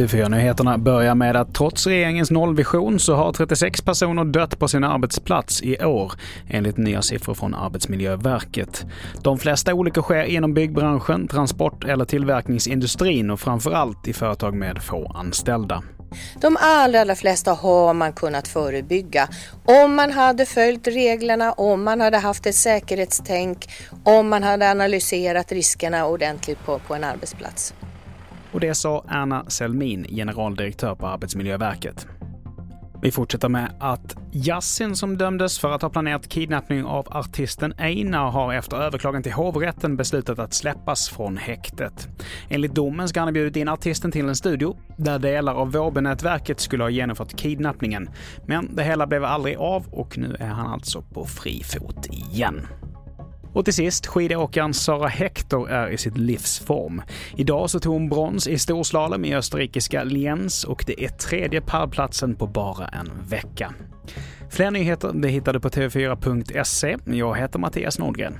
TV4-nyheterna börjar med att trots regeringens nollvision så har 36 personer dött på sin arbetsplats i år, enligt nya siffror från Arbetsmiljöverket. De flesta olyckor sker inom byggbranschen, transport eller tillverkningsindustrin och framförallt i företag med få anställda. De allra, allra flesta har man kunnat förebygga om man hade följt reglerna, om man hade haft ett säkerhetstänk, om man hade analyserat riskerna ordentligt på, på en arbetsplats. Och det sa Erna Selmin, generaldirektör på Arbetsmiljöverket. Vi fortsätter med att Yassin som dömdes för att ha planerat kidnappning av artisten Einar har efter överklagan till hovrätten beslutat att släppas från häktet. Enligt domen ska han ha bjudit in artisten till en studio där delar av Vårbenätverket skulle ha genomfört kidnappningen. Men det hela blev aldrig av och nu är han alltså på fri fot igen. Och till sist, skidåkaren Sara Hector är i sitt livs form. Idag så tog hon brons i storslalom i österrikiska Lienz och det är tredje pallplatsen på bara en vecka. Fler nyheter det hittar du på tv4.se. Jag heter Mattias Nordgren.